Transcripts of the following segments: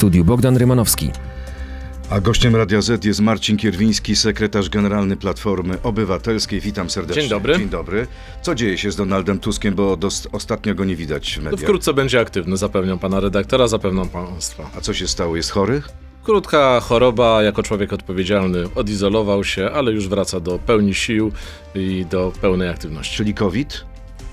studiu Bogdan Rymanowski. A gościem Radia Z jest Marcin Kierwiński, sekretarz generalny Platformy Obywatelskiej. Witam serdecznie. Dzień dobry. Dzień dobry. Co dzieje się z Donaldem Tuskiem, bo dos- ostatnio go nie widać w To mediach. wkrótce będzie aktywny, zapewniam pana redaktora, zapewniam państwa. A co się stało? Jest chory? Krótka choroba, jako człowiek odpowiedzialny odizolował się, ale już wraca do pełni sił i do pełnej aktywności. Czyli COVID?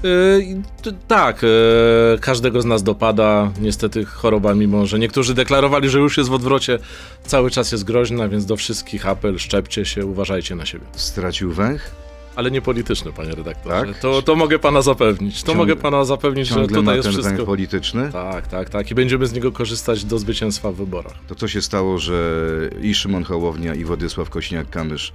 Yy, tak, yy, każdego z nas dopada niestety choroba, mimo że niektórzy deklarowali, że już jest w odwrocie, cały czas jest groźna, więc do wszystkich apel, szczepcie się, uważajcie na siebie. Stracił węch? Ale nie polityczny, panie redaktorze. Tak? To, to mogę pana zapewnić. To mogę pana zapewnić, że tutaj jest ten węch wszystko... polityczny? Tak, tak, tak. I będziemy z niego korzystać do zwycięstwa w wyborach. To co się stało, że i Szymon Hołownia, i Władysław Kośniak-Kamysz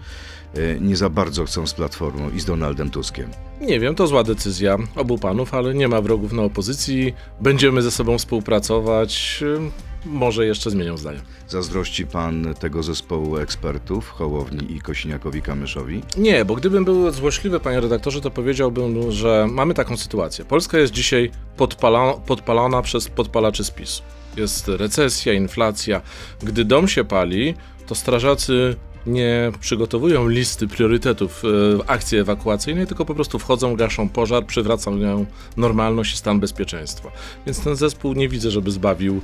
nie za bardzo chcą z Platformą i z Donaldem Tuskiem? Nie wiem, to zła decyzja obu panów, ale nie ma wrogów na opozycji. Będziemy ze sobą współpracować. Ym, Może jeszcze zmienią zdanie. Zazdrości pan tego zespołu ekspertów, Hołowni i Kośniakowi-Kamyszowi? Nie, bo gdybym był złośliwy, panie redaktorze, to powiedziałbym, że mamy taką sytuację. Polska jest dzisiaj podpala, podpalana przez podpalaczy z PiSu. Jest recesja, inflacja. Gdy dom się pali, to strażacy nie przygotowują listy priorytetów e, akcji ewakuacyjnej, tylko po prostu wchodzą, gaszą pożar, przywracają normalność i stan bezpieczeństwa. Więc ten zespół nie widzę, żeby zbawił,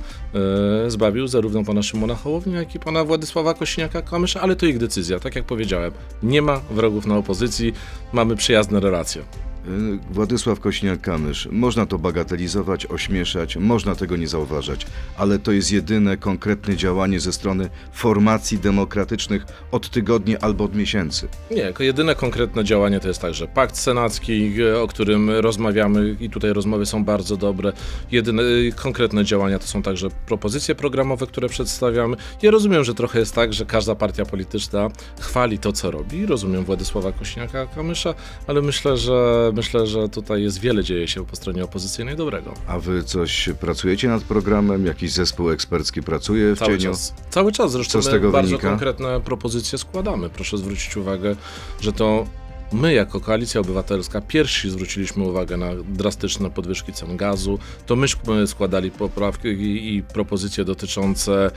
e, zbawił zarówno pana Szymona Hołownia, jak i pana Władysława Kośniaka-Kamysza, ale to ich decyzja. Tak jak powiedziałem, nie ma wrogów na opozycji, mamy przyjazne relacje. Y, Władysław Kośniak-Kamysz. Można to bagatelizować, ośmieszać, można tego nie zauważać, ale to jest jedyne konkretne działanie ze strony formacji demokratycznych od tygodni albo od miesięcy. Nie, jedyne konkretne działanie to jest także pakt senacki, e, o którym rozmawiamy i tutaj rozmowy są bardzo dobre. Jedyne e, konkretne działania to są także propozycje programowe, które przedstawiamy. Ja rozumiem, że trochę jest tak, że każda partia polityczna chwali to, co robi. Rozumiem Władysława Kośniaka-Kamysza, ale myślę, że myślę, że tutaj jest wiele dzieje się po stronie opozycyjnej dobrego. A wy coś pracujecie nad programem? Jakiś zespół ekspercki pracuje w Cały cieniu? czas. Cały czas zresztą Co z tego bardzo wynika? konkretne propozycje składamy. Proszę zwrócić uwagę, że to my jako Koalicja Obywatelska pierwsi zwróciliśmy uwagę na drastyczne podwyżki cen gazu. To myśmy składali poprawki i, i propozycje dotyczące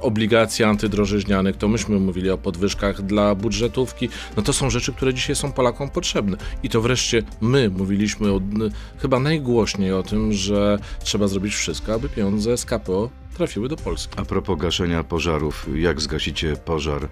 obligacji antydrożyźnianych. To myśmy mówili o podwyżkach dla budżetówki. No to są rzeczy, które dzisiaj są Polakom potrzebne. I to wreszcie my mówiliśmy o, chyba najgłośniej o tym, że trzeba zrobić wszystko, aby pieniądze z KPO trafiły do Polski. A propos gaszenia pożarów, jak zgasicie pożar,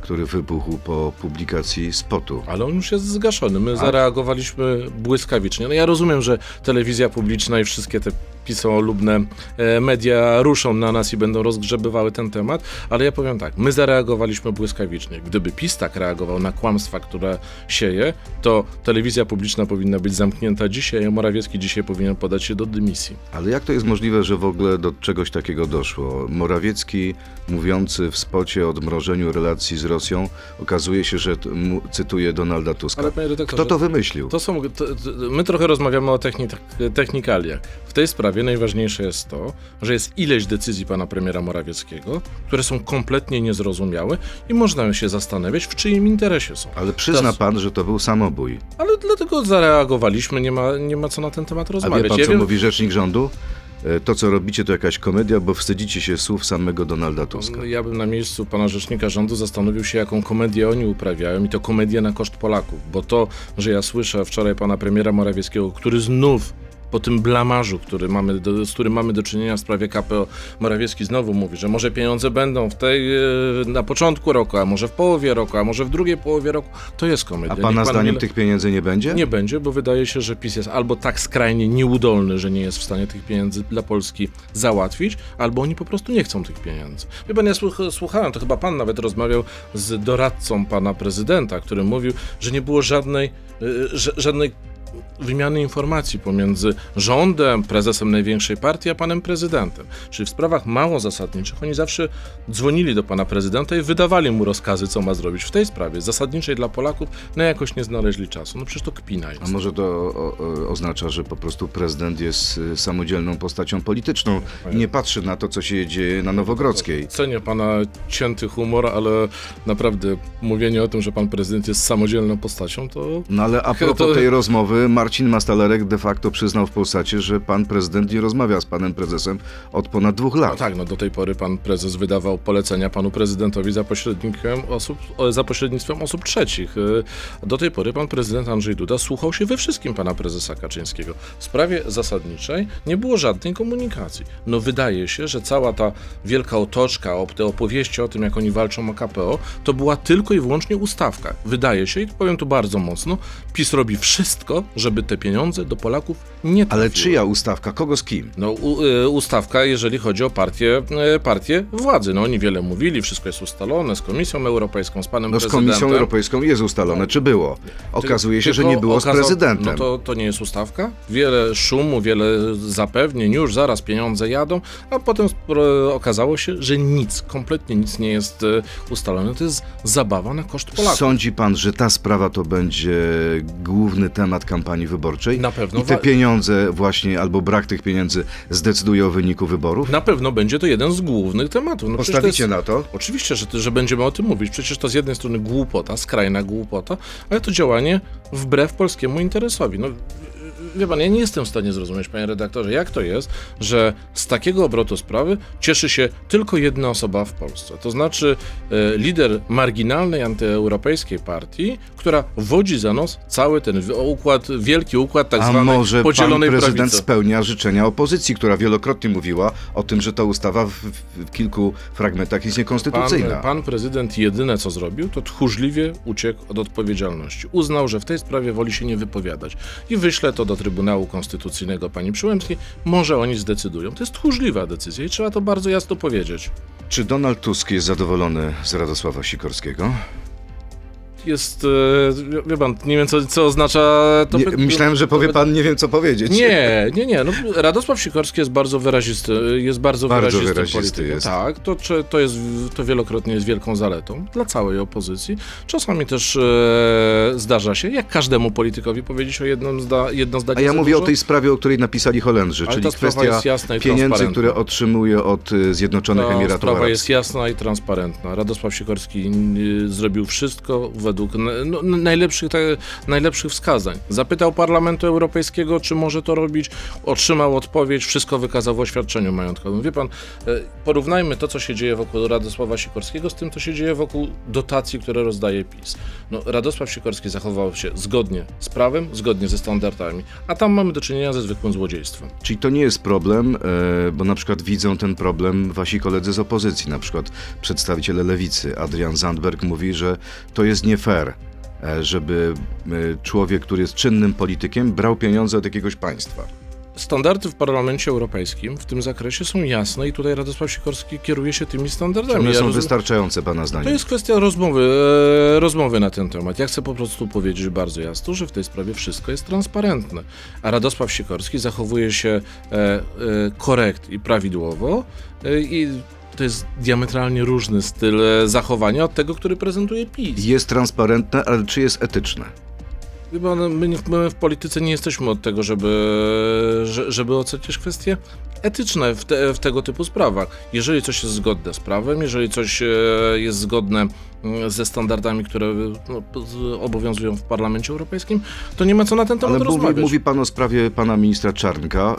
który wybuchł po publikacji spotu? Ale on już jest zgaszony. My zareagowaliśmy błyskawicznie. No ja rozumiem, że telewizja publiczna i wszystkie te pisoolubne e, media ruszą na nas i będą rozgrzebywały ten temat, ale ja powiem tak, my zareagowaliśmy błyskawicznie. Gdyby PiS tak reagował na kłamstwa, które sieje, to telewizja publiczna powinna być zamknięta dzisiaj, a Morawiecki dzisiaj powinien podać się do dymisji. Ale jak to jest możliwe, że w ogóle do czegoś takiego doszło? Morawiecki, mówiący w spocie o odmrożeniu relacji z Rosją, okazuje się, że cytuje Donalda Tuska. Ale panie redaktorze, Kto to wymyślił? To są, to, to, my trochę rozmawiamy o techni, technikaliach. W tej sprawie najważniejsze jest to, że jest ileś decyzji pana premiera Morawieckiego, które są kompletnie niezrozumiałe i można się zastanawiać, w czyim interesie są. Ale przyzna Teraz- pan, że to był samobój. Ale dlatego zareagowaliśmy, nie ma, nie ma co na ten temat A rozmawiać. wie pan, Ja co wiem- mówi rzecznik rządu? E, To, co robicie, to jakaś komedia, bo wstydzicie się słów samego Donalda Tuska. Ja bym na miejscu pana rzecznika rządu zastanowił się, jaką komedię oni uprawiają i to komedię na koszt Polaków. Bo to, że ja słyszę wczoraj pana premiera Morawieckiego, który znów po tym blamarzu, który mamy do, z którym mamy do czynienia w sprawie KPO, Morawiecki znowu mówi, że może pieniądze będą w tej, e, na początku roku, a może w połowie roku, a może w drugiej połowie roku. To jest komedia. A pana pan zdaniem nie- tych pieniędzy nie będzie? nie będzie, bo wydaje się, że PiS jest albo tak skrajnie nieudolny, że nie jest w stanie tych pieniędzy dla Polski załatwić, albo oni po prostu nie chcą tych pieniędzy. Wie pan, ja słuch słuchałem, to chyba pan nawet rozmawiał z doradcą pana prezydenta, który mówił, że nie było żadnej, ża- żadnej wymiany informacji pomiędzy rządem, prezesem największej partii, a panem prezydentem. Czyli w sprawach mało zasadniczych oni zawsze dzwonili do pana prezydenta i wydawali mu rozkazy, co ma zrobić. W tej sprawie, zasadniczej dla Polaków, no jakoś nie znaleźli czasu. No przecież to kpina jest. A może to o, o, oznacza, że po prostu prezydent jest y, samodzielną postacią polityczną i nie patrzy na to, co się dzieje na Nowogrodzkiej. Cenię pana cięty humor, ale naprawdę mówienie o tym, że pan prezydent jest samodzielną postacią, to No ale a propos To- tej rozmowy, Marcin Mastalerek de facto przyznał w Polsacie, że pan prezydent nie rozmawia z panem prezesem od ponad dwóch lat. No tak, no do tej pory pan prezes wydawał polecenia panu prezydentowi za pośrednictwem osób, o, za pośrednictwem osób trzecich. Y, Do tej pory pan prezydent Andrzej Duda słuchał się we wszystkim pana prezesa Kaczyńskiego. W sprawie zasadniczej nie było żadnej komunikacji. No wydaje się, że cała ta wielka otoczka, te opowieści o tym, jak oni walczą o KPO, to była tylko i wyłącznie ustawka. Wydaje się, i powiem tu bardzo mocno, PiS robi wszystko, żeby te pieniądze do Polaków nie trafiły. Ale czyja ustawka? Kogo z kim? No, u, y, ustawka, jeżeli chodzi o partię, y, partię władzy. No, oni wiele mówili, wszystko jest ustalone z Komisją Europejską, z panem No z prezydentem. Komisją Europejską jest ustalone, czy było? Okazuje się, że nie było z okaza- prezydentem. No to, to nie jest ustawka. Wiele szumu, wiele zapewnień, już zaraz pieniądze jadą, a potem spro- okazało się, że nic, kompletnie nic nie jest y, ustalone. To jest zabawa na koszt Polaków. Sądzi pan, że ta sprawa to będzie główny temat kampanii wyborczej? Na pewno I te pieniądze właśnie, albo brak tych pieniędzy zdecyduje o wyniku wyborów? Na pewno będzie to jeden z głównych tematów. No przecież to Postawicie jest- na to? Oczywiście, że, że będziemy o tym mówić. Przecież to z jednej strony głupota, skrajna głupota, ale to działanie wbrew polskiemu interesowi. No, wie pan, ja nie jestem w stanie zrozumieć, panie redaktorze, jak to jest, że z takiego obrotu sprawy cieszy się tylko jedna osoba w Polsce. To znaczy e, lider marginalnej antyeuropejskiej partii, która wodzi za nos cały ten układ, wielki układ tak A zwanej może pan prezydent prawicy. spełnia życzenia opozycji, która wielokrotnie mówiła o tym, że ta ustawa w, w kilku fragmentach jest niekonstytucyjna. Pan, pan prezydent jedyne co zrobił, to tchórzliwie uciekł od odpowiedzialności. Uznał, że w tej sprawie woli się nie wypowiadać i wyśle to do Trybunału Konstytucyjnego pani Przyłębskiej. Może oni zdecydują. To jest tchórzliwa decyzja i trzeba to bardzo jasno powiedzieć. Czy Donald Tusk jest zadowolony z Radosława Sikorskiego? Jest, e, wie pan, nie wiem co, co oznacza to. Nie, myślałem, że powie pan, nie wiem co powiedzieć. Nie, nie, nie. No, Radosław Sikorski jest bardzo wyrazisty, jest bardzo, Bardzo wyrazistym wyrazisty politykiem. jest. Tak, to, to jest to wielokrotnie jest wielką zaletą dla całej opozycji. Czasami też e, zdarza się, jak każdemu politykowi powiedzieć o jednym zda, jedno zdanie. A ja mówię o dużo. tej sprawie, o której napisali Holendrzy, Ale czyli sprawa kwestia pieniędzy, które otrzymuje od y, Zjednoczonych Ta Emiratów sprawa Arabskich. jest jasna i transparentna. Radosław Sikorski y, zrobił wszystko według no, najlepszych, te, najlepszych wskazań. Zapytał Parlamentu Europejskiego, czy może to robić, otrzymał odpowiedź, wszystko wykazał w oświadczeniu majątkowym. Wie pan, e, porównajmy to, co się dzieje wokół Radosława Sikorskiego z tym, co się dzieje wokół dotacji, które rozdaje PiS. No, Radosław Sikorski zachował się zgodnie z prawem, zgodnie ze standardami, a tam mamy do czynienia ze zwykłym złodziejstwem. Czyli to nie jest problem, e, bo na przykład widzą ten problem wasi koledzy z opozycji, na przykład przedstawiciele lewicy. Adrian Zandberg mówi, że to jest nie fair, e, żeby e, człowiek, który jest czynnym politykiem, brał pieniądze od jakiegoś państwa. Standardy w Parlamencie Europejskim w tym zakresie są jasne i tutaj Radosław Sikorski kieruje się tymi Czy standardami. one Ja są rozum- wystarczające, pana zdaniem? To jest kwestia rozmowy, e, rozmowy na ten temat. Ja chcę po prostu powiedzieć bardzo jasno, że w tej sprawie wszystko jest transparentne. A Radosław Sikorski zachowuje się e, e, korekt i prawidłowo e, i to jest diametralnie różny styl e, zachowania od tego, który prezentuje PiS. Jest transparentne, ale czy jest etyczne? My, w polityce nie jesteśmy od tego, żeby, że- żeby oceniać kwestie etyczne w, te, w tego typu sprawach. Jeżeli coś jest zgodne z prawem, jeżeli coś e, jest zgodne mm, ze standardami, które no, z- obowiązują w Parlamencie Europejskim, to nie ma co na ten temat Ale mówi, rozmawiać. mówi pan o sprawie pana ministra Czarnka.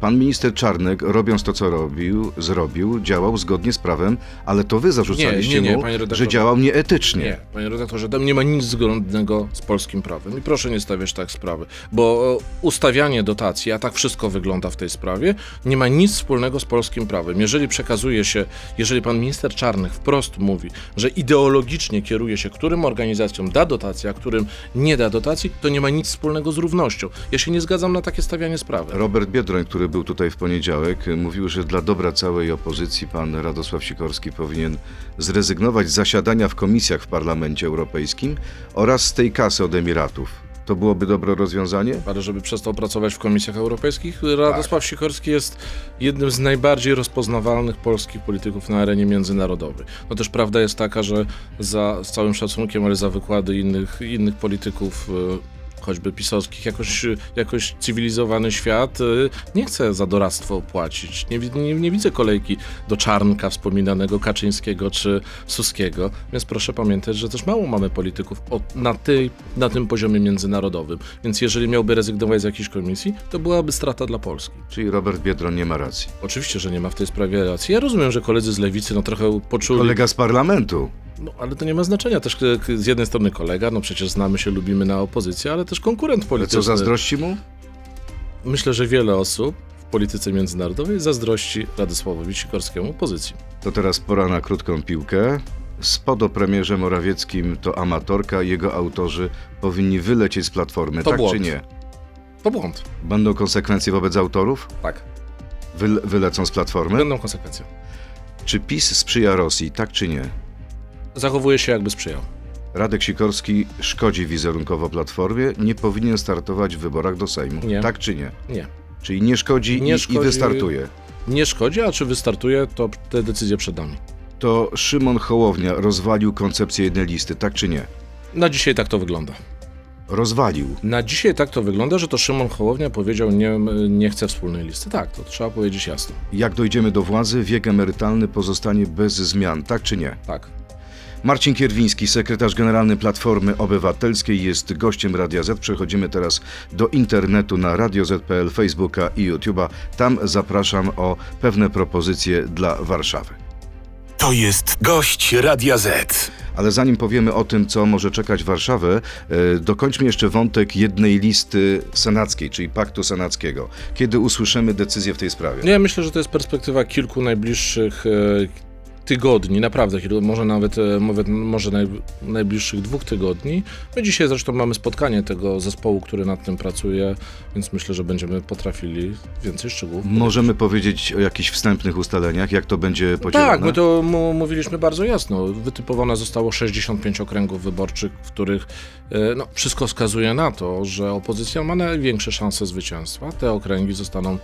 Pan minister Czarnek, robiąc to, co robił, zrobił, działał zgodnie z prawem, ale to wy zarzucaliście Nie, nie, nie, mu, że działał nieetycznie. Nie, panie redaktorze, tam nie ma nic zgodnego z polskim prawem. I proszę nie stawiać tak sprawy, bo e, ustawianie dotacji, a tak wszystko wygląda w tej sprawie, nie ma nic wspólnego z polskim prawem. Jeżeli przekazuje się, jeżeli pan minister Czarnych wprost mówi, że ideologicznie kieruje się, którym organizacjom da dotację, a którym nie da dotacji, to nie ma nic wspólnego z równością. Ja się nie zgadzam na takie stawianie sprawy. Robert Biedroń, który był tutaj w poniedziałek, mówił, że dla dobra całej opozycji pan Radosław Sikorski powinien zrezygnować z zasiadania w komisjach w Parlamencie Europejskim oraz z tej kasy od Emiratów. To byłoby dobre rozwiązanie? Ale żeby przestał pracować w komisjach europejskich, Radosław Tak. Sikorski jest jednym z najbardziej rozpoznawalnych polskich polityków na arenie międzynarodowej. No też prawda jest taka, że za, z całym szacunkiem, ale za wykłady innych, innych polityków, e, choćby pisowskich, jakoś, jakoś cywilizowany świat y, nie chce za doradztwo płacić. Nie, nie, nie widzę kolejki do Czarnka wspominanego, Kaczyńskiego czy Suskiego, więc proszę pamiętać, że też mało mamy polityków na, tej, na tym poziomie międzynarodowym. Więc jeżeli miałby rezygnować z jakiejś komisji, to byłaby strata dla Polski. Czyli Robert Biedron nie ma racji. Oczywiście, że nie ma w tej sprawie racji. Ja rozumiem, że koledzy z lewicy no trochę poczuli. Kolega z parlamentu. No, ale to nie ma znaczenia. Też k- z jednej strony kolega, no przecież znamy się, lubimy na opozycję, ale też konkurent Ale polityczny. co, zazdrości mu? Myślę, że wiele osób w polityce międzynarodowej zazdrości Radosławowi Sikorskiemu pozycji. To teraz pora na krótką piłkę. Spod o premierze Morawieckim to amatorka, jego autorzy powinni wylecieć z platformy, To tak błąd. czy nie? To błąd. Będą konsekwencje wobec autorów? Tak. Wyl- wylecą z platformy? Będą konsekwencje. Czy PiS sprzyja Rosji, tak czy nie? Zachowuje się jakby sprzyjał. Radek Sikorski szkodzi wizerunkowo Platformie, nie powinien startować w wyborach do Sejmu, Nie. tak czy nie? Nie. Czyli nie szkodzi, Nie i, szkodzi. i wystartuje. Nie szkodzi, a czy wystartuje, to te decyzje przed nami. To Szymon Hołownia rozwalił koncepcję jednej listy, tak czy nie? Na dzisiaj tak to wygląda. Rozwalił. Na dzisiaj tak to wygląda, że to Szymon Hołownia powiedział nie, nie chce wspólnej listy. Tak, to trzeba powiedzieć jasno. Jak dojdziemy do władzy, wiek emerytalny pozostanie bez zmian, tak czy nie? Tak. Marcin Kierwiński, sekretarz generalny Platformy Obywatelskiej, jest gościem Radia Z. Przechodzimy teraz do internetu na radioz.pl, Facebooka i YouTube'a. Tam zapraszam o pewne propozycje dla Warszawy. To jest gość Radia Z. Ale zanim powiemy o tym, co może czekać Warszawę, e, dokończmy jeszcze wątek jednej listy senackiej, czyli paktu senackiego. Kiedy usłyszymy decyzję w tej sprawie? Nie, myślę, że to jest perspektywa kilku najbliższych e, tygodni, naprawdę, może nawet, e, nawet może naj, najbliższych dwóch tygodni. My dzisiaj zresztą mamy spotkanie tego zespołu, który nad tym pracuje, więc myślę, że będziemy potrafili więcej szczegółów. Możemy powiedzieć o jakichś wstępnych ustaleniach, jak to będzie podzielone? Tak, my to mówiliśmy bardzo jasno. Wytypowane zostało 65 okręgów wyborczych, w których e, no, wszystko wskazuje na to, że opozycja ma największe szanse zwycięstwa. Te okręgi zostaną,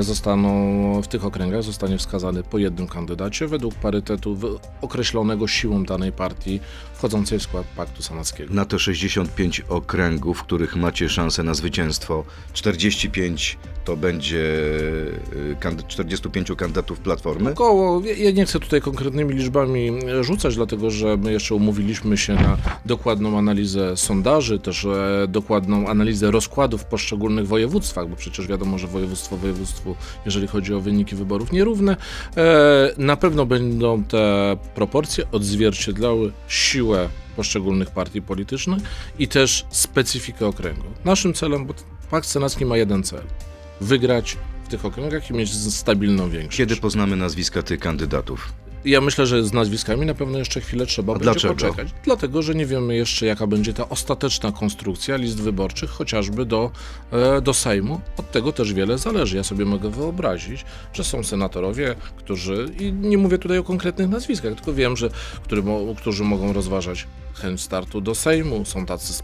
zostaną w tych okręgach zostanie wskazany po jednym kandydacie według parytetu określonego siłą danej partii wchodzącej w skład Paktu Sanackiego. Na te 65 okręgów, w których macie szansę na zwycięstwo, 45 to będzie y, kandy- 45 kandydatów Platformy. Około, ja- nie chcę tutaj konkretnymi liczbami rzucać, dlatego że my jeszcze umówiliśmy się na dokładną analizę sondaży, też e, dokładną analizę rozkładów w poszczególnych województwach, bo przecież wiadomo, że województwo województwu, jeżeli chodzi o wyniki wyborów, nierówne. E, Na pewno będą te proporcje odzwierciedlały siłę poszczególnych partii politycznych i też specyfikę okręgu. Naszym celem, bo Pakt Senacki ma jeden cel. Wygrać w tych okręgach i mieć stabilną większość. Kiedy poznamy nazwiska tych kandydatów? Ja myślę, że z nazwiskami na pewno jeszcze chwilę trzeba A będzie dlaczego? poczekać. Dlatego, że nie wiemy jeszcze, jaka będzie ta ostateczna konstrukcja list wyborczych, chociażby do, e, do Sejmu. Od tego też wiele zależy. Ja sobie mogę wyobrazić, że są senatorowie, którzy, i nie mówię tutaj o konkretnych nazwiskach, tylko wiem, że który, którzy mogą rozważać chęć startu do Sejmu. Są tacy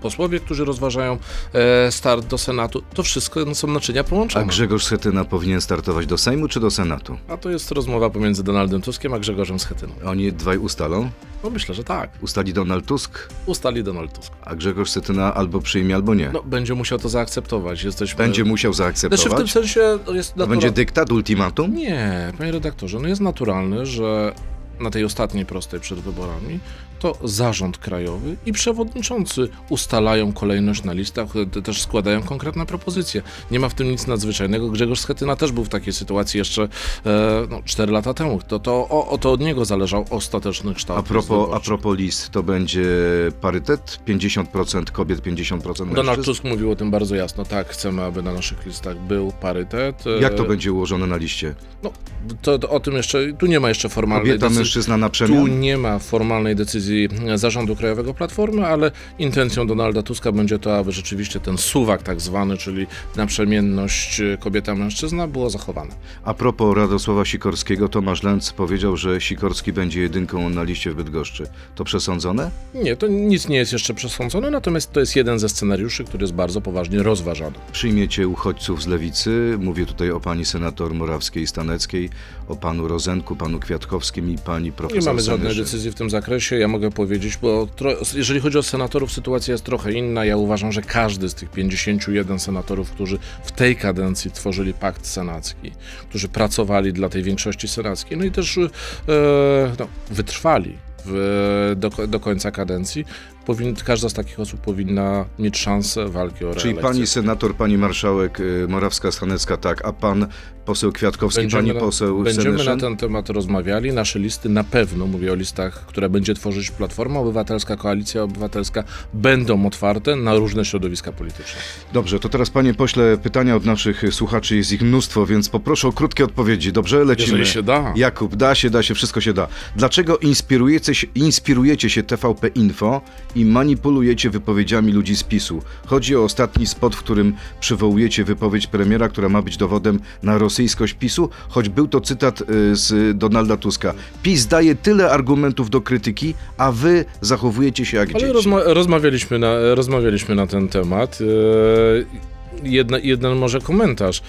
posłowie, którzy rozważają e, start do Senatu. To wszystko są naczynia A połączone. Grzegorz Schetyna powinien startować do Sejmu czy do Senatu? A to jest rozmowa pomiędzy Donaldem Tuskiem a Grzegorzem Schetyną. Oni dwaj ustalą? No myślę, że tak. Ustali Donald Tusk, Ustali Donald Tusk. a Grzegorz Schetyna albo przyjmie, albo nie. No, będzie musiał to zaakceptować. Jesteśmy... Będzie musiał Znaczy w tym zaakceptować. sensie jest będzie dyktat, ultimatum? Nie, panie redaktorze, no jest naturalne, że na tej ostatniej prostej przed wyborami to zarząd krajowy i przewodniczący ustalają kolejność na listach, te- też składają konkretne propozycje. Nie ma w tym nic nadzwyczajnego. Grzegorz Schetyna też był w takiej sytuacji jeszcze e, no, 4 lata temu. To, to, o, o to od niego zależał ostateczny kształt. A propos, a propos list, to będzie parytet? 50% kobiet, 50% Donald mężczyzn? Tusk mówił o tym bardzo jasno. Tak, chcemy, aby na naszych listach był parytet. E, Jak to będzie ułożone na liście? No, to, to o tym jeszcze, tu nie ma jeszcze formalnej Kobieta, decyzji. Mężczyzna na Tu przemian? nie ma formalnej decyzji Zarządu Krajowego Platformy, ale intencją Donalda Tuska będzie to, aby rzeczywiście ten suwak tak zwany, czyli naprzemienność kobieta-mężczyzna było zachowane. A propos Radosława Sikorskiego, Tomasz Lenz powiedział, że Sikorski będzie jedynką na liście w Bydgoszczy. To przesądzone? Nie, to nic nie jest jeszcze przesądzone, natomiast to jest jeden ze scenariuszy, który jest bardzo poważnie rozważany. Przyjmiecie uchodźców z lewicy. Mówię tutaj o pani senator Morawskiej-Staneckiej, o panu Rozenku, panu Kwiatkowskim i panu pani profesor Nie mamy żadnej decyzji w tym zakresie. Ja mogę powiedzieć, bo jeżeli chodzi o senatorów, sytuacja jest trochę inna. Ja uważam, że każdy z tych 51 senatorów, którzy w tej kadencji tworzyli pakt senacki, którzy pracowali dla tej większości senackiej, no i też e, no, wytrwali w, do, do końca kadencji, powin, każda z takich osób powinna mieć szansę walki o Czyli reelekcję. pani senator, pani marszałek y, Morawska-Stanecka tak, a pan poseł Kwiatkowski, pani na- poseł będziemy na ten temat rozmawiali. Nasze listy na pewno, mówię o listach, które będzie tworzyć Platforma Obywatelska, Koalicja Obywatelska, będą otwarte na różne środowiska polityczne. Dobrze, to teraz panie pośle, pytania od naszych słuchaczy, jest ich mnóstwo, więc poproszę o krótkie odpowiedzi. Dobrze, lecimy. Jeżeli się da. Jakub, da się, da się, wszystko się da. Dlaczego inspirujecie się, inspirujecie się TVP Info i manipulujecie wypowiedziami ludzi z PiSu? Chodzi o ostatni spot, w którym przywołujecie wypowiedź premiera, która ma być dowodem na rosyjskość PiSu, choć był to cytat y, z Donalda Tuska. PiS daje tyle argumentów do krytyki, a wy zachowujecie się jak Ale dzieci. rozma- rozmawialiśmy, na, rozmawialiśmy na ten temat. Eee, Jedna, jeden może komentarz.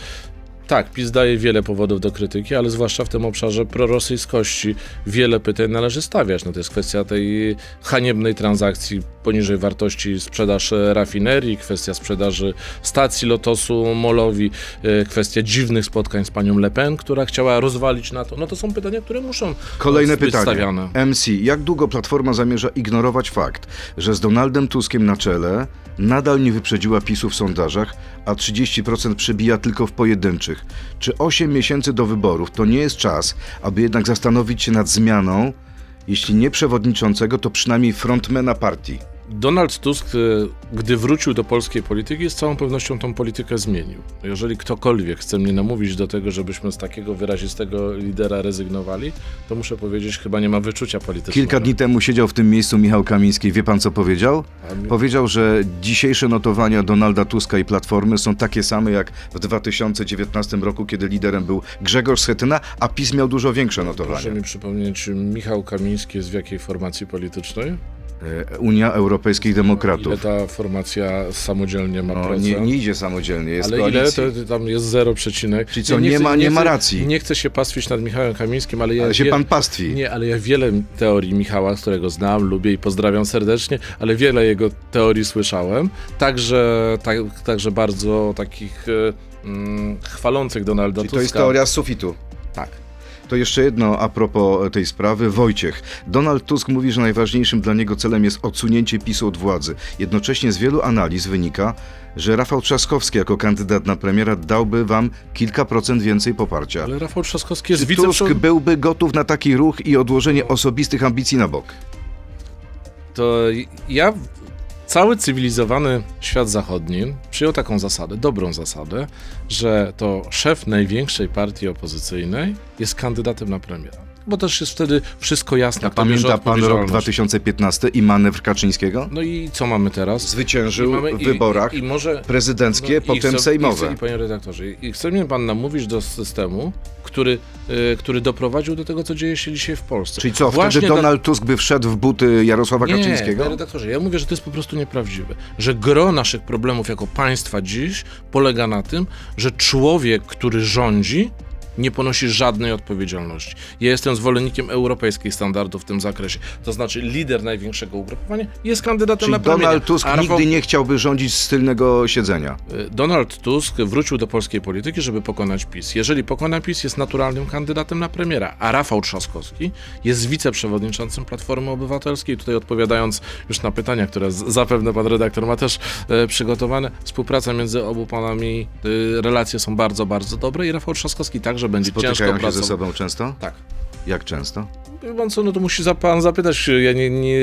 Tak, PiS daje wiele powodów do krytyki, ale zwłaszcza w tym obszarze prorosyjskości wiele pytań należy stawiać. No to jest kwestia tej haniebnej transakcji poniżej wartości sprzedaż rafinerii, kwestia sprzedaży stacji Lotosu Molowi, e, kwestia dziwnych spotkań z panią Le Pen, która chciała rozwalić NATO. No to są pytania, które muszą Kolejne być pytanie. stawiane. MC, jak długo Platforma zamierza ignorować fakt, że z Donaldem Tuskiem na czele nadal nie wyprzedziła PiSu w sondażach, a 30% przebija tylko w pojedynczych? Czy 8 miesięcy do wyborów to nie jest czas, aby jednak zastanowić się nad zmianą, jeśli nie przewodniczącego, to przynajmniej frontmana partii? Donald Tusk, e, gdy wrócił do polskiej polityki, z całą pewnością tą politykę zmienił. Jeżeli ktokolwiek chce mnie namówić do tego, żebyśmy z takiego wyrazistego lidera rezygnowali, to muszę powiedzieć, chyba nie ma wyczucia politycznego. Kilka dni temu siedział w tym miejscu Michał Kamiński. Wie pan co powiedział? Powiedział, że dzisiejsze notowania Donalda Tuska i Platformy są takie same jak w 2019 roku, kiedy liderem był Grzegorz Schetyna, a PiS miał dużo większe notowania. Proszę mi przypomnieć, Michał Kamiński jest w jakiej formacji politycznej? E, Unia Europejskich Demokratów. Ile ta formacja samodzielnie ma No, nie, nie idzie samodzielnie, jest Ale ile koalicji. to, to tam jest 0, przecinek. Czyli co, Ja nie ma- nie ma chcę- racji. Nie chcę się pastwić nad Michałem Kamińskim, ale ja Ale się wie- pan pastwi. Nie, ale ja wiele teorii Michała, którego znam, lubię i pozdrawiam serdecznie, ale wiele jego teorii słyszałem. Także, tak, także bardzo takich e, mm, chwalących Donalda Czyli Tuska. to jest teoria sufitu. Tak. To jeszcze jedno a propos tej sprawy. Wojciech. Donald Tusk mówi, że najważniejszym dla niego celem jest odsunięcie PiSu od władzy. Jednocześnie z wielu analiz wynika, że Rafał Trzaskowski jako kandydat na premiera dałby wam kilka procent więcej poparcia. Ale Rafał Trzaskowski jest Czy Tusk byłby gotów na taki ruch i odłożenie osobistych ambicji na bok? To ja, cały cywilizowany świat zachodni przyjął taką zasadę, dobrą zasadę, że to szef największej partii opozycyjnej jest kandydatem na premiera. Bo też jest wtedy wszystko jasne. A pamięta pan rok odpowiedzialność. 2015 i manewr Kaczyńskiego? No i co mamy teraz? Zwyciężył mamy- w wyborach i, i może prezydenckie, no, potem chcę- sejmowe. I, chcę, I panie redaktorze, i chce mnie pan namówić do systemu, który, y, który doprowadził do tego, co dzieje się dzisiaj w Polsce. Czyli co, Właśnie wtedy Donald Tusk by wszedł w buty Jarosława nie, Kaczyńskiego? panie redaktorze, ja mówię, że to jest po prostu nieprawdziwe. Że gro naszych problemów jako państwa dziś polega na tym, że człowiek, który rządzi, nie ponosi żadnej odpowiedzialności. Ja jestem zwolennikiem europejskich standardów w tym zakresie. To znaczy lider największego ugrupowania jest kandydatem Czyli na premiera. Donald Tusk a Rafał- nigdy nie chciałby rządzić z tylnego siedzenia. Y, Donald Tusk wrócił do polskiej polityki, żeby pokonać PiS. Jeżeli pokona PiS, jest naturalnym kandydatem na premiera, a Rafał Trzaskowski jest wiceprzewodniczącym Platformy Obywatelskiej. Tutaj odpowiadając już na pytania, które zapewne pan redaktor ma też e, przygotowane, współpraca między obu panami, y, relacje są bardzo, bardzo dobre i Rafał Trzaskowski także będzie ciężko Spotykają się pracował. ze sobą często? Tak. Jak często? Wie Pan co, no to musi za, pan zapytać, ja nie, nie,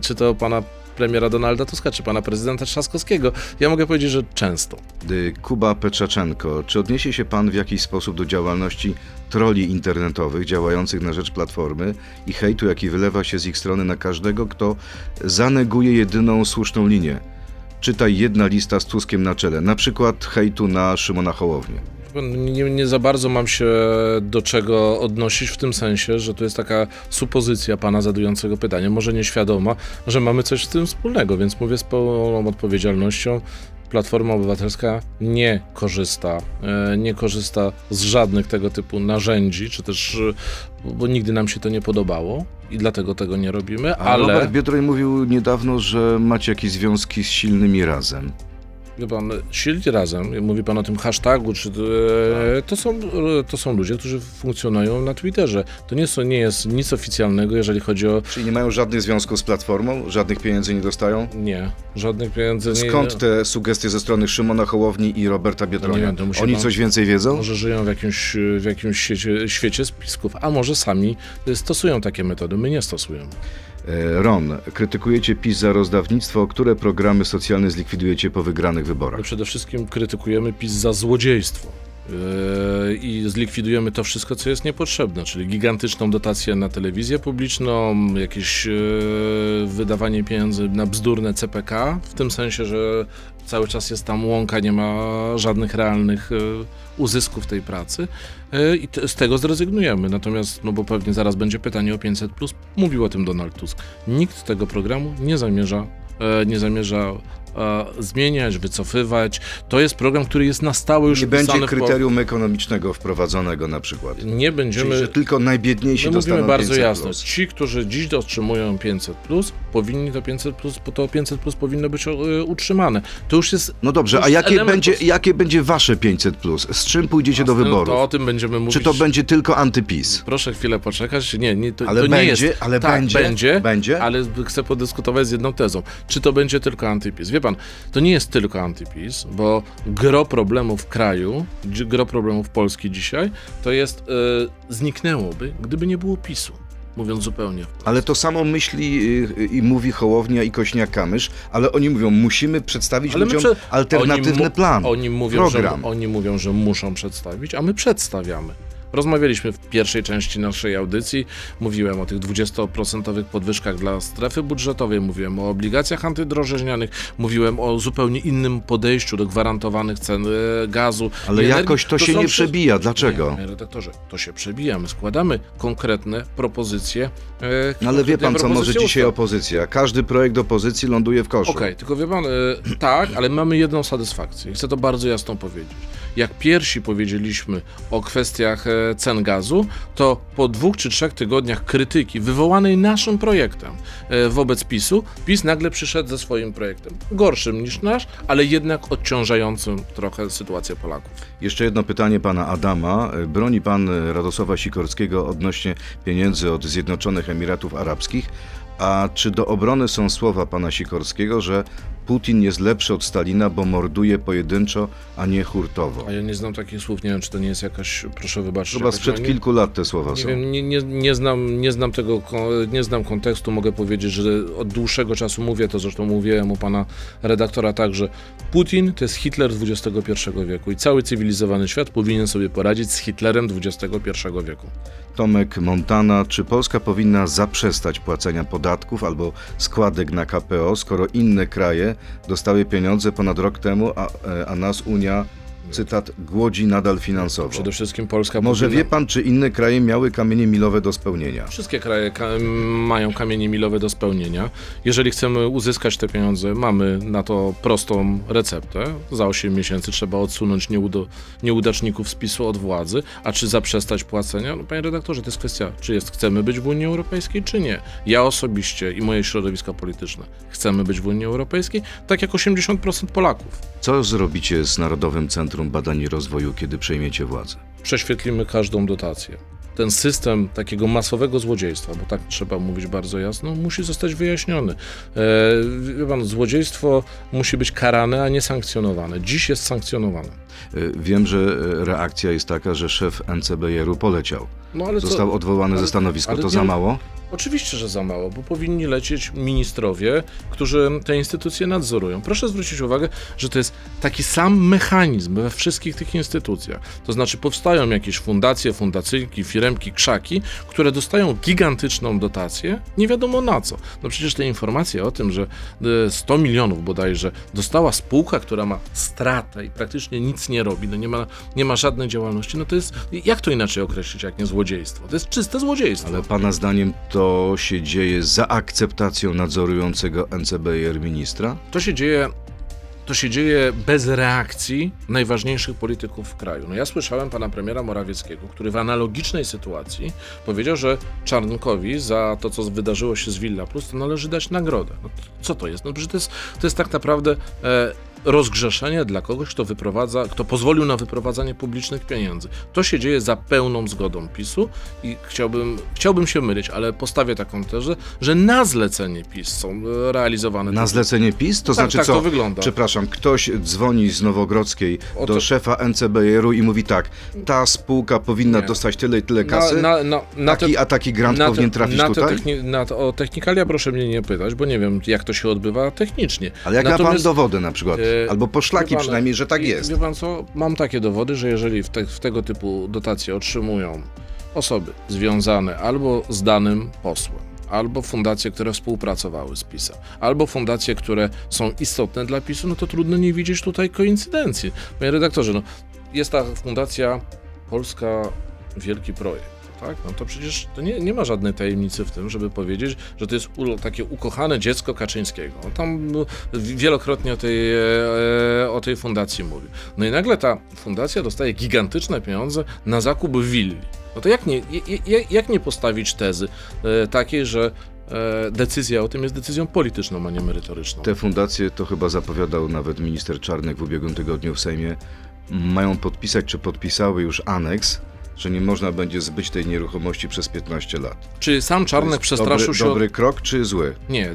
czy to pana premiera Donalda Tuska, czy pana prezydenta Trzaskowskiego. Ja mogę powiedzieć, że często. Y, Kuba Petrzaczenko, czy odniesie się pan w jakiś sposób do działalności troli internetowych działających na rzecz Platformy i hejtu, jaki wylewa się z ich strony na każdego, kto zaneguje jedyną słuszną linię? Czytaj jedna lista z Tuskiem na czele, na przykład hejtu na Szymona Hołownię. Nie, nie za bardzo mam się do czego odnosić w tym sensie, że to jest taka supozycja pana zadającego pytanie, może nieświadoma, że mamy coś z tym wspólnego, więc mówię z pełną odpowiedzialnością. Platforma Obywatelska nie korzysta, e, nie korzysta z żadnych tego typu narzędzi, czy też, e, bo nigdy nam się to nie podobało i dlatego tego nie robimy, A ale... Robert Biedroń mówił niedawno, że macie jakieś związki z silnymi razem. Wie pan, silni razem, mówi pan o tym hashtagu, czy, e, to, są, to są ludzie, którzy funkcjonują na Twitterze. To nie, są, nie jest nic oficjalnego, jeżeli chodzi o... Czyli nie mają żadnych związków z Platformą? Żadnych pieniędzy nie dostają? Nie, żadnych pieniędzy nie... Skąd te sugestie ze strony Szymona Hołowni i Roberta Biedronia? Oni pan- coś więcej wiedzą? Może żyją w jakimś, w jakimś świecie, świecie spisków, a może sami stosują takie metody. My nie stosujemy. E, Ron, krytykujecie PiS za rozdawnictwo. Które programy socjalne zlikwidujecie po wygranych wyborach? Przede wszystkim krytykujemy PiS za złodziejstwo. Yy, I zlikwidujemy to wszystko, co jest niepotrzebne, czyli gigantyczną dotację na telewizję publiczną, jakieś yy, wydawanie pieniędzy na bzdurne CPK, w tym sensie, że cały czas jest tam łąka, nie ma żadnych realnych yy, uzysków tej pracy yy, i z tego zrezygnujemy. Natomiast, no bo pewnie zaraz będzie pytanie o 500, mówił o tym Donald Tusk. Nikt tego programu nie zamierza, yy, nie zamierza e, zmieniać, wycofywać. To jest program, który jest na stałe już Nie będzie w po- kryterium ekonomicznego wprowadzonego na przykład. Nie będziemy... Czyli, tylko najbiedniejsi My dostaną mówimy bardzo 500+. jasno. Ci, którzy dziś otrzymują 500, powinni to 500, to 500 powinno być e, utrzymane. To już jest. No dobrze, a jakie będzie, podst- jakie będzie wasze 500+. Plus? Z czym pójdziecie do wyborów? To o tym będziemy mówić. Czy to będzie tylko antypis? Proszę chwilę poczekać. Nie, nie, to, Ale to nie będzie, jest. ale tak, będzie, będzie, będzie? ale chcę podyskutować z jedną tezą. Czy to będzie tylko antypis? Wie pan, to nie jest tylko antypis, bo gro problemów w kraju, gro problemów Polski dzisiaj, to jest, e, zniknęłoby, gdyby nie było PiSu. Mówiąc zupełnie. Ale to samo myśli y, i mówi Hołownia i Kośniak-Kamysz, ale oni mówią, musimy przedstawić Ale ludziom prze- alternatywny oni plan, Oni mówią, że, program. oni mówią, że muszą przedstawić, a my przedstawiamy. Rozmawialiśmy w pierwszej części naszej audycji. Mówiłem o tych 20% podwyżkach dla strefy budżetowej, mówiłem o obligacjach antydrożeźnianych, mówiłem o zupełnie innym podejściu do gwarantowanych cen e, gazu. Ale jakoś to się są nie przebija. Dlaczego? Nie, panie redaktorze, to się przebija. My składamy konkretne propozycje. e, Ale wie pan, co może dzisiaj opozycja? Każdy projekt opozycji ląduje w koszu. Okej, tylko wie pan, e, tak, ale mamy jedną satysfakcję. Chcę to bardzo jasno powiedzieć. Jak pierwsi powiedzieliśmy o kwestiach e, cen gazu, to po dwóch czy trzech tygodniach krytyki wywołanej naszym projektem e, wobec PiSu, PiS nagle przyszedł ze swoim projektem. Gorszym niż nasz, ale jednak odciążającym trochę sytuację Polaków. Jeszcze jedno pytanie pana Adama. Broni pan Radosława Sikorskiego odnośnie pieniędzy od Zjednoczonych Emiratów Arabskich. A czy do obrony są słowa pana Sikorskiego, że Putin jest lepszy od Stalina, bo morduje pojedynczo, a nie hurtowo? A ja nie znam takich słów, nie wiem, czy to nie jest jakaś, proszę wybaczyć. Chyba sprzed mani- kilku lat te słowa Nie są. wiem, nie, nie, nie, znam, nie znam tego, nie znam kontekstu, mogę powiedzieć, że od dłuższego czasu mówię to, zresztą mówiłem u pana redaktora tak, że Putin to jest Hitler XXI wieku i cały cywilizowany świat powinien sobie poradzić z Hitlerem XXI wieku. Tomek Montana, czy Polska powinna zaprzestać płacenia podatków albo składek na KPO, skoro inne kraje dostały pieniądze ponad rok temu, a, e, a nas Unia, cytat, głodzi nadal finansowo? Przede wszystkim Polska Może powinna... wie pan, czy inne kraje miały kamienie milowe do spełnienia? Wszystkie kraje ka- mają kamienie milowe do spełnienia. Jeżeli chcemy uzyskać te pieniądze, mamy na to prostą receptę. Za 8 miesięcy trzeba odsunąć nieudo- nieudaczników z PiSu od władzy. A czy zaprzestać płacenia? No, panie redaktorze, to jest kwestia, czy jest, chcemy być w Unii Europejskiej, czy nie. Ja osobiście i moje środowiska polityczne chcemy być w Unii Europejskiej, tak jak 80% Polaków. Co zrobicie z Narodowym Centrum Badań i Rozwoju, kiedy przejmiecie władzę? prześwietlimy każdą dotację. Ten system takiego masowego złodziejstwa, bo tak trzeba mówić bardzo jasno, musi zostać wyjaśniony. E, pan, złodziejstwo musi być karane, a nie sankcjonowane. Dziś jest sankcjonowane. Y, Wiem, że y, reakcja jest taka, że szef NCBR-u poleciał. No Został co? odwołany ale- ze stanowiska. To nie- za mało? Oczywiście, że za mało, bo powinni lecieć ministrowie, którzy te instytucje nadzorują. Proszę zwrócić uwagę, że to jest taki sam mechanizm we wszystkich tych instytucjach. To znaczy powstają jakieś fundacje, fundacyjki, firemki, krzaki, które dostają gigantyczną dotację, nie wiadomo na co. No przecież te informacje o tym, że e, 100 milionów bodajże dostała spółka, która ma stratę i praktycznie nic nie robi, no nie ma, nie ma żadnej działalności, no to jest, jak to inaczej określić, jak nie złodziejstwo? To jest czyste złodziejstwo. Ale pana zdaniem to się dzieje za akceptacją nadzorującego NCBR ministra? To się dzieje, to się dzieje bez reakcji najważniejszych polityków w kraju. No ja słyszałem pana premiera Morawieckiego, który w analogicznej sytuacji powiedział, że Czarnkowi za to, co wydarzyło się z Villa Plus, to należy dać nagrodę. No, co to jest? No to jest, to jest tak naprawdę e, rozgrzeszenie dla kogoś, kto wyprowadza, kto pozwolił na wyprowadzanie publicznych pieniędzy. To się dzieje za pełną zgodą PiSu i chciałbym, chciałbym się mylić, ale postawię taką tezę, że na zlecenie PiS są e, realizowane. Na zlecenie PiS? To Tak, znaczy tak co? to wygląda. Przepraszam, ktoś dzwoni z Nowogrodzkiej O do to- szefa NCBR-u i mówi tak, ta spółka powinna Nie. dostać tyle i tyle kasy, Na, na, na, na te- taki a taki grant na te- powinien trafić tutaj? techni- na to, o technikalia proszę mnie nie pytać, bo nie wiem, jak to się odbywa technicznie. Ale jak ma pan Natomiast- dowody na przykład, e, albo poszlaki pan, przynajmniej, że tak jest. Wie pan co, mam takie dowody, że jeżeli w, te, w tego typu dotacje otrzymują osoby związane albo z danym posłem, albo fundacje, które współpracowały z PiSem, albo fundacje, które są istotne dla PiSu, no to trudno nie widzieć tutaj koincydencji. Panie redaktorze, no, jest ta fundacja Polska Wielki Projekt. Tak? No to przecież to nie, nie ma żadnej tajemnicy w tym, żeby powiedzieć, że to jest u, takie ukochane dziecko Kaczyńskiego. On tam no, wielokrotnie o tej, e, o tej fundacji mówił. No i nagle ta fundacja dostaje gigantyczne pieniądze na zakup willi. No to jak nie, jak, jak nie postawić tezy e, takiej, że e, decyzja o tym jest decyzją polityczną, a nie merytoryczną? Te fundacje, to chyba zapowiadał nawet minister Czarnek w ubiegłym tygodniu w Sejmie, mają podpisać, czy podpisały już aneks, że nie można będzie zbyć tej nieruchomości przez 15 lat. Czy sam Czarnek przestraszył dobry, się... od- Dobry krok, czy zły? Nie.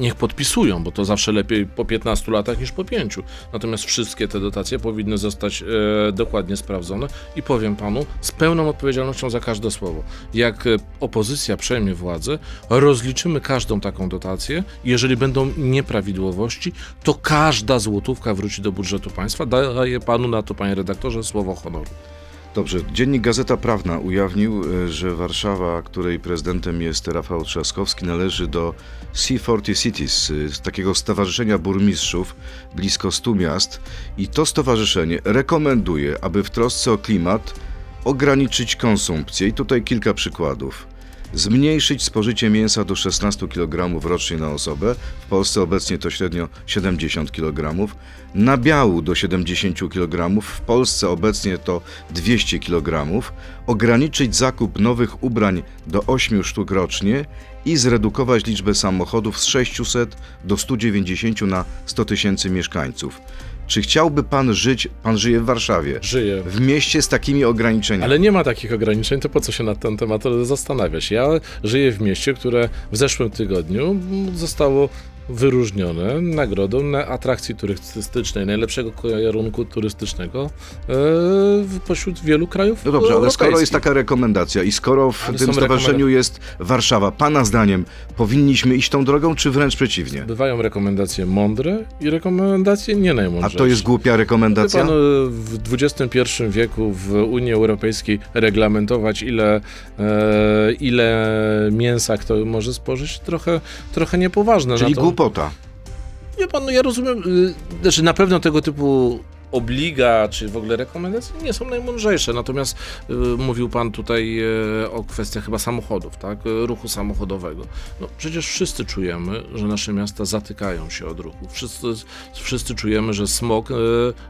Niech podpisują, bo to zawsze lepiej po 15 latach niż po 5. Natomiast wszystkie te dotacje powinny zostać e, dokładnie sprawdzone i powiem panu z pełną odpowiedzialnością za każde słowo. Jak e, opozycja przejmie władzę, rozliczymy każdą taką dotację. Jeżeli będą nieprawidłowości, to każda złotówka wróci do budżetu państwa. Daję panu na to, panie redaktorze, słowo honoru. Dobrze, dziennik Gazeta Prawna ujawnił, e, że Warszawa, której prezydentem jest Rafał Trzaskowski, należy do C40 Cities, e, takiego stowarzyszenia burmistrzów blisko 100 miast i to stowarzyszenie rekomenduje, aby w trosce o klimat ograniczyć konsumpcję i tutaj kilka przykładów. Zmniejszyć spożycie mięsa do 16 kg rocznie na osobę, w Polsce obecnie to średnio 70 kg, nabiału do 70 kg, w Polsce obecnie to 200 kg, ograniczyć zakup nowych ubrań do 8 sztuk rocznie i zredukować liczbę samochodów z 600 do 190 na 100 tysięcy mieszkańców. Czy chciałby pan żyć, pan żyje w Warszawie, Żyję. w mieście z takimi ograniczeniami? Ale nie ma takich ograniczeń, to po co się nad ten temat zastanawiać? Ja żyję w mieście, które w zeszłym tygodniu zostało wyróżnione nagrodą na atrakcji turystycznej, najlepszego kierunku turystycznego w- pośród wielu krajów No dobrze, ale skoro jest taka rekomendacja i skoro w Ale tym stowarzyszeniu jest Warszawa, pana zdaniem powinniśmy iść tą drogą, czy wręcz przeciwnie? Bywają rekomendacje mądre i rekomendacje nie A najmądrzejsze. to jest głupia rekomendacja? Pan, e, w XXI wieku w Unii Europejskiej reglamentować ile, e, ile mięsa kto może spożyć, trochę, trochę niepoważne. Czyli Na Wie pan, no ja rozumiem, y, znaczy na pewno tego typu obliga, czy w ogóle rekomendacje nie są najmądrzejsze. Natomiast y, mówił pan tutaj y, o kwestiach chyba samochodów, tak? Y, Ruchu samochodowego. No przecież wszyscy czujemy, że nasze miasta zatykają się od ruchu. Wszyscy, wszyscy czujemy, że smog y,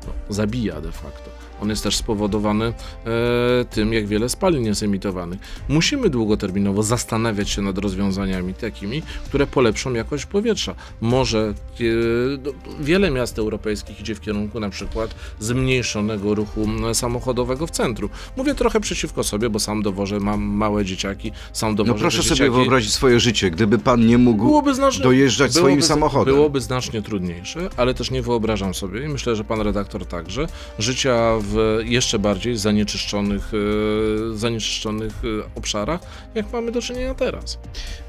no, zabija de facto. On jest też spowodowany e, tym, jak wiele spalin jest emitowanych. Musimy długoterminowo zastanawiać się nad rozwiązaniami takimi, które polepszą jakość powietrza. Może e, no, wiele miast europejskich idzie w kierunku na przykład zmniejszonego ruchu samochodowego w centrum. Mówię trochę przeciwko sobie, bo sam dowożę, mam małe dzieciaki, sam dowożę No proszę sobie dzieciaki. wyobrazić swoje życie, gdyby pan nie mógł Byłoby znacznie, dojeżdżać swoim samochodem. Byłoby znacznie trudniejsze, ale też nie wyobrażam sobie, i myślę, że pan redaktor także, życia w jeszcze bardziej zanieczyszczonych, e, zanieczyszczonych e, obszarach, jak mamy do czynienia teraz.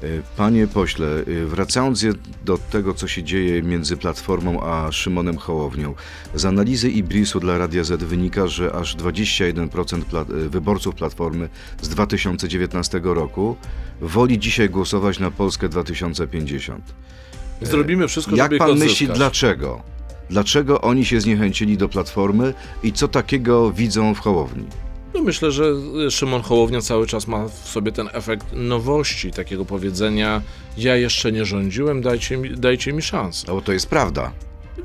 E, Panie pośle, wracając do tego, co się dzieje między Platformą a Szymonem Hołownią. Z analizy Ibrisu dla Radia Z wynika, że aż 21% pla- e, wyborców Platformy z 2019 roku woli dzisiaj głosować na Polskę 2050. Zrobimy wszystko, Jak żeby pan myśli, dlaczego? Dlaczego oni się zniechęcili do Platformy i co takiego widzą w Hołowni? No myślę, że y, Szymon Hołownia cały czas ma w sobie ten efekt nowości, takiego powiedzenia ja jeszcze nie rządziłem, dajcie mi, dajcie mi szansę. No bo to jest prawda.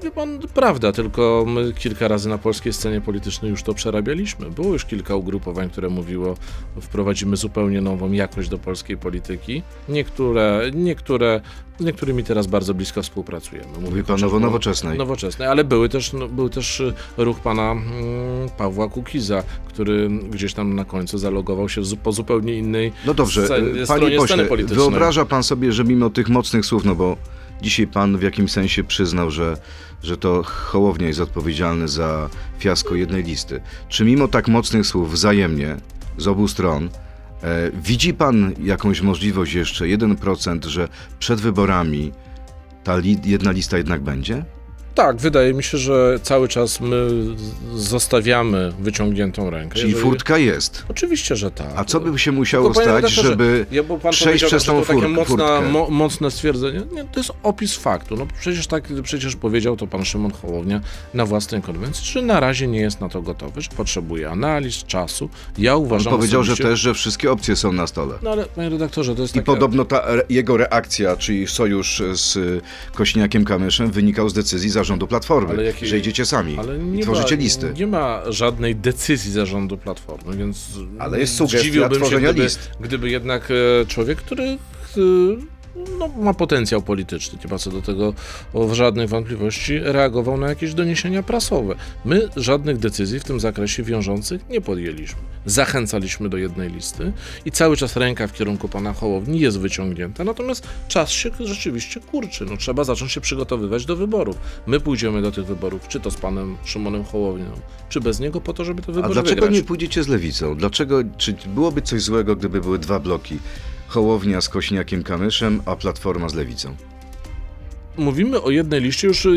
Wie pan, prawda, tylko my kilka razy na polskiej scenie politycznej już to przerabialiśmy. Było już kilka ugrupowań, które mówiło, wprowadzimy zupełnie nową jakość do polskiej polityki. Niektóre, niektóre z niektórymi teraz bardzo blisko współpracujemy. Mówię Mówi pan o nowoczesnej. Nowoczesnej, ale były też, no, był też y, ruch pana mm, Pawła Kukiza, który gdzieś tam na końcu zalogował się po zupełnie innej No dobrze, scen- panie pośle, wyobraża pan sobie, że mimo tych mocnych słów, no bo dzisiaj pan w jakimś sensie przyznał, że, że to Hołownia jest odpowiedzialny za fiasko jednej listy. Czy mimo tak mocnych słów wzajemnie z obu stron e, widzi pan jakąś możliwość jeszcze 1%, że przed wyborami ta li, jedna lista jednak będzie? Tak, wydaje mi się, że cały czas my zostawiamy wyciągniętą rękę. Czyli Jeżeli- furtka jest. Oczywiście, że tak. A co by się musiało Tylko, stać, redaktorze, żeby ja, bo pan przejść przez tą to takie mocna, furtkę? mo, mocne stwierdzenie. Nie, to jest opis faktu. No przecież tak, przecież powiedział to pan Szymon Hołownia na własnej konwencji, że na razie nie jest na to gotowy, że potrzebuje analiz, czasu. Ja on uważam powiedział, że też, że wszystkie opcje są na stole? No ale panie redaktorze, to jest I podobno ta re- jego reakcja, czyli sojusz z y, Kośniakiem Kamyszem wynikał z decyzji zarządu Platformy, Ale jakiej- że idziecie sami Ale i nie tworzycie ma, listy. Nie ma żadnej decyzji zarządu Platformy, więc. Ale jest sugestia zdziwiłbym się, tworzenia gdyby, list. gdyby jednak e, człowiek, który e, no, ma potencjał polityczny, nie ma co do tego o, żadnych wątpliwości, reagował na jakieś doniesienia prasowe. My żadnych decyzji w tym zakresie wiążących nie podjęliśmy. Zachęcaliśmy do jednej listy i cały czas ręka w kierunku pana Hołowni jest wyciągnięta, natomiast czas się rzeczywiście kurczy. No, trzeba zacząć się przygotowywać do wyborów. My pójdziemy do tych wyborów, czy to z panem Szymonem Hołownią, czy bez niego, po to, żeby te A wybory dlaczego wygrać. nie pójdziecie z lewicą? Dlaczego, czy byłoby coś złego, gdyby były dwa bloki? Hołownia z Kośniakiem Kamyszem, a Platforma z lewicą. Mówimy o jednej liście, już e,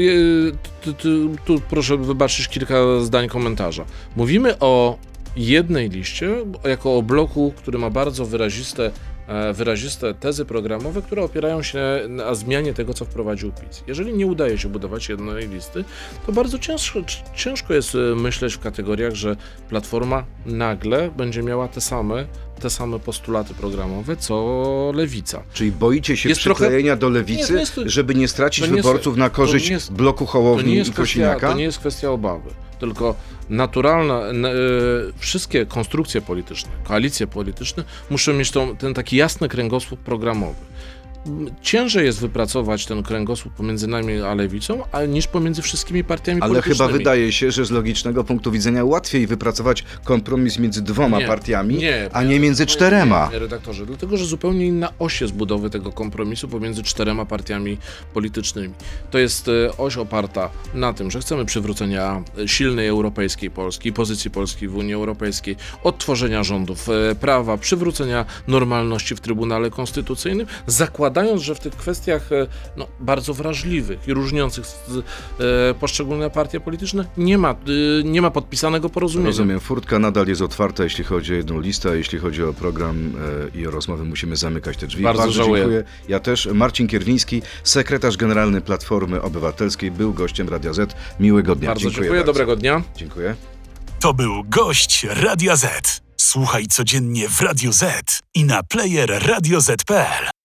t, t, tu proszę wybaczyć kilka zdań komentarza. Mówimy o jednej liście, jako o bloku, który ma bardzo wyraziste, e, wyraziste tezy programowe, które opierają się na zmianie tego, co wprowadził PiS. Jeżeli nie udaje się budować jednej listy, to bardzo ciężko, ciężko jest e, myśleć w kategoriach, że Platforma nagle będzie miała te same, te same postulaty programowe, co Lewica. Czyli boicie się Jest trochę- przyklejenia do Nie, lewicy, to jest- żeby nie stracić nie jest- wyborców na korzyść nie jest- bloku Hołowni nie, i Kosiniaka? to nie jest kwestia obawy, tylko naturalna, e, wszystkie konstrukcje polityczne, koalicje polityczne muszą mieć tą, ten taki jasny kręgosłup programowy. Ciężej jest wypracować ten kręgosłup pomiędzy nami a lewicą, a niż pomiędzy wszystkimi partiami Ale politycznymi. chyba wydaje się, że z logicznego punktu widzenia łatwiej wypracować kompromis między dwoma Nie, partiami, nie, a nie między czterema. Nie, nie, redaktorze, dlatego że zupełnie inna oś jest budowy tego kompromisu pomiędzy czterema partiami politycznymi. To jest e, oś oparta na tym, że chcemy przywrócenia e, silnej europejskiej Polski, pozycji Polski w Unii Europejskiej, odtworzenia rządów e, prawa, przywrócenia normalności w Trybunale Konstytucyjnym, zakładając, że w tych kwestiach e, no, bardzo wrażliwych i różniących e, poszczególne partie polityczne nie ma, e, nie ma podpisanego porozumienia. Rozumiem, furtka nadal jest otwarta, jeśli chodzi o jedną listę, a jeśli chodzi o program i o rozmowy, musimy zamykać te drzwi. Bardzo żałuję. dziękuję. Ja też. Marcin Kierwiński, sekretarz generalny Platformy Obywatelskiej, był gościem Radia Z. Miłego dnia. Bardzo dziękuję, dobrego dnia. Dziękuję. To był gość Radia Z. Słuchaj codziennie w Radio Z i na player radioz.pl.